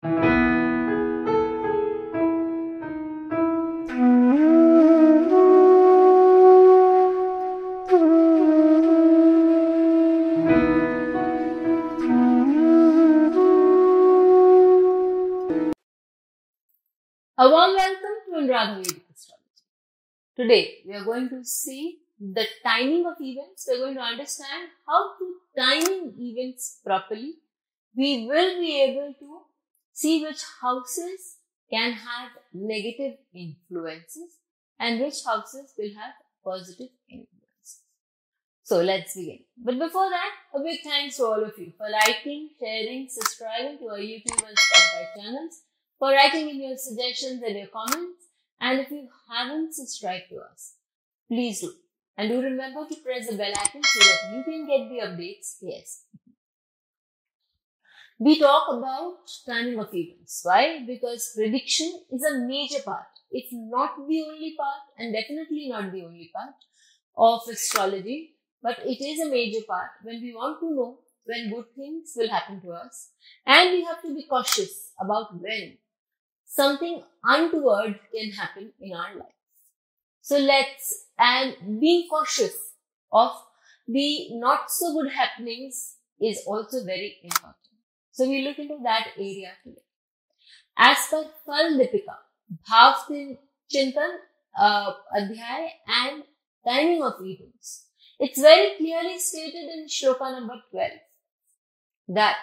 A warm welcome to Anuradha Vedic Astrology. Today we are going to see the timing of events. We are going to understand how to timing events properly. We will be able to see which houses can have negative influences and which houses will have positive influences. So let's begin. But before that, a big thanks to all of you for liking, sharing, subscribing to our YouTube and Spotify channels for writing in your suggestions and your comments. And if you haven't subscribed to us, please do. And do remember to press the bell icon so that you can get the updates. Yes. We talk about timing of events. Why? Because prediction is a major part, It's not the only part, and definitely not the only part of astrology, but it is a major part when we want to know when good things will happen to us. And we have to be cautious about when something untoward can happen in our life. So let's, and being cautious of the not so good happenings is also very important. So we look into that area today. As per Fal Dipika, Bhav Chintan, uh, Adhyay and timing of events, it's very clearly stated in Shloka number 12 that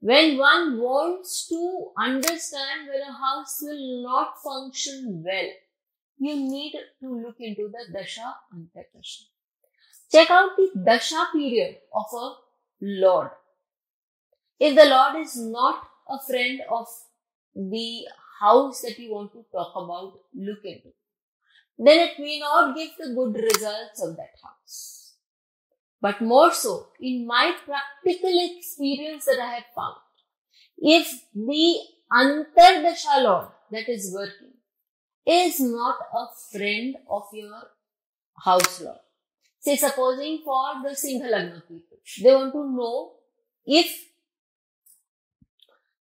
when one wants to understand when a house will not function well, you need to look into the Dasha Antardasha. Check out the Dasha period of a Lord. If the Lord is not a friend of the house that you want to talk about, look into, then it may not give the good results of that house. But more so, in my practical experience that I have found, if the Antardasha Lord that is working is not a friend of your house Lord, say supposing for the Sinha people, they want to know if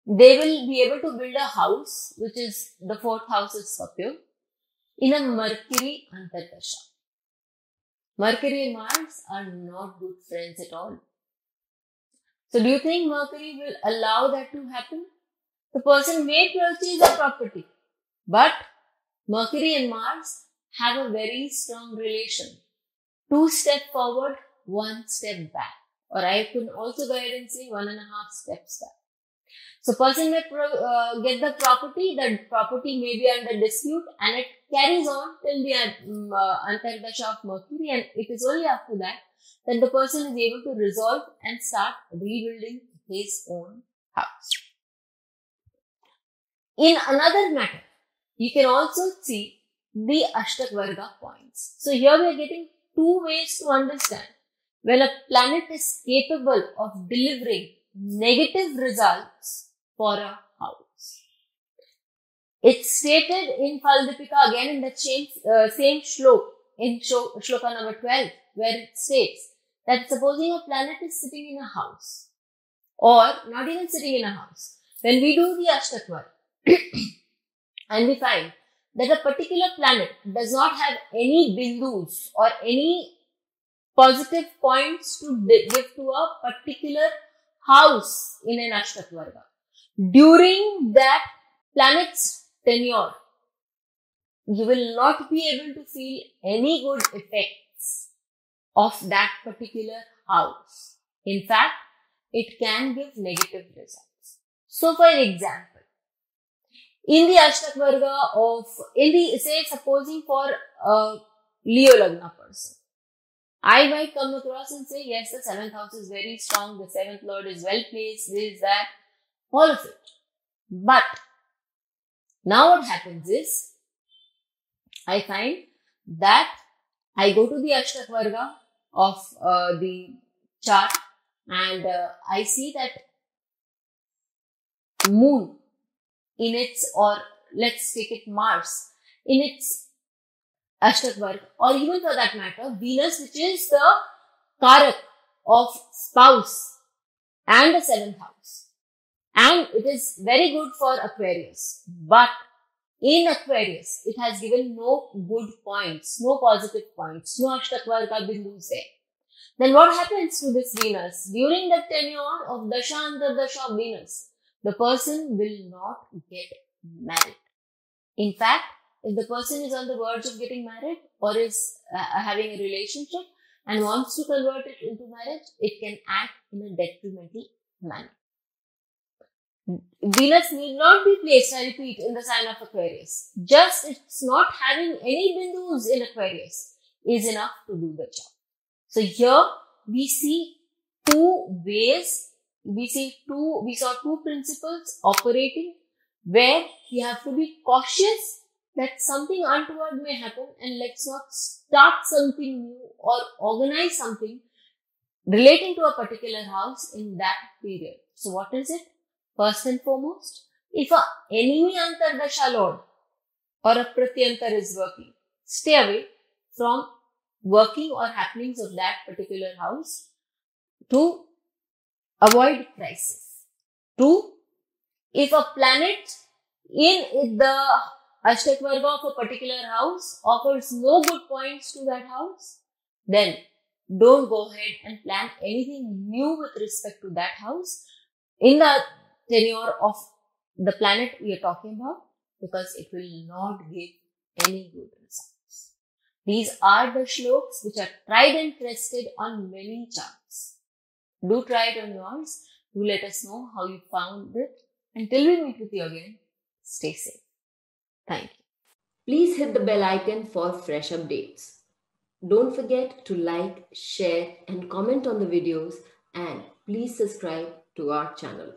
they will be able to build a house, which is the fourth house is Scorpio, in a Mercury Antardasha. Mercury and Mars are not good friends at all. So do you think Mercury will allow that to happen? The person may purchase a property, but Mercury and Mars have a very strong relation. Two step forward, one step back. Or I can also go ahead and say one and a half steps back. So person may pro- uh, get the property, the property may be under dispute and it carries on till the um, uh, Antardasha of Mercury and it is only after that that the person is able to resolve and start rebuilding his own house. In another matter, you can also see the Ashtak Varga points. So here we are getting two ways to understand when a planet is capable of delivering negative results for a house. It's stated in Faldipika again in the same, uh, same shlok, in shloka number 12, where it states that supposing a planet is sitting in a house, or not even sitting in a house, when we do the Ashtakvar, and we find that a particular planet does not have any bindus or any positive points to give to a particular house in an Ashtakvarga during that planet's tenure, you will not be able to feel any good effects of that particular house. In fact, it can give negative results. So, for example, in the Ashtakvarga of, in the, say, supposing for a Leo Lagna person, I might come across and say, yes, the seventh house is very strong, the seventh lord is well placed, this, that, all of it. But now what happens is I find that I go to the Ashtak Varga of uh, the chart and uh, I see that moon in its or let's take it Mars in its Ashtak Varga or even for that matter Venus which is the Karak of spouse and the seventh house And it is very good for Aquarius. But in Aquarius, it has given no good points, no positive points, no Ashtakavarga bindus there. Then what happens to this Venus? During the tenure of Dasha and the Dasha of Venus, the person will not get married. In fact, if the person is on the verge of getting married or is uh, having a relationship and wants to convert it into marriage, it can act in a detrimental manner. Venus need not be placed, I repeat, in the sign of Aquarius. Just it's not having any bindus in Aquarius is enough to do the job. So here we see two ways, we see two, we saw two principles operating where we have to be cautious that something untoward may happen and let's not start something new or organize something relating to a particular house in that period. So what is it? First and foremost, if a enemy antardasha lord or a pratyantar is working, stay away from working or happenings of that particular house to avoid crisis. Two, if a planet in the Ashtak of a particular house offers no good points to that house, then don't go ahead and plan anything new with respect to that house in the tenure of the planet we are talking about because it will not give any good results. These are the shlokas which are tried and tested on many charts. Do try it on yours. Do let us know how you found it. Until we meet with you again, stay safe. Thank you. Please hit the bell icon for fresh updates. Don't forget to like, share and comment on the videos and please subscribe to our channel.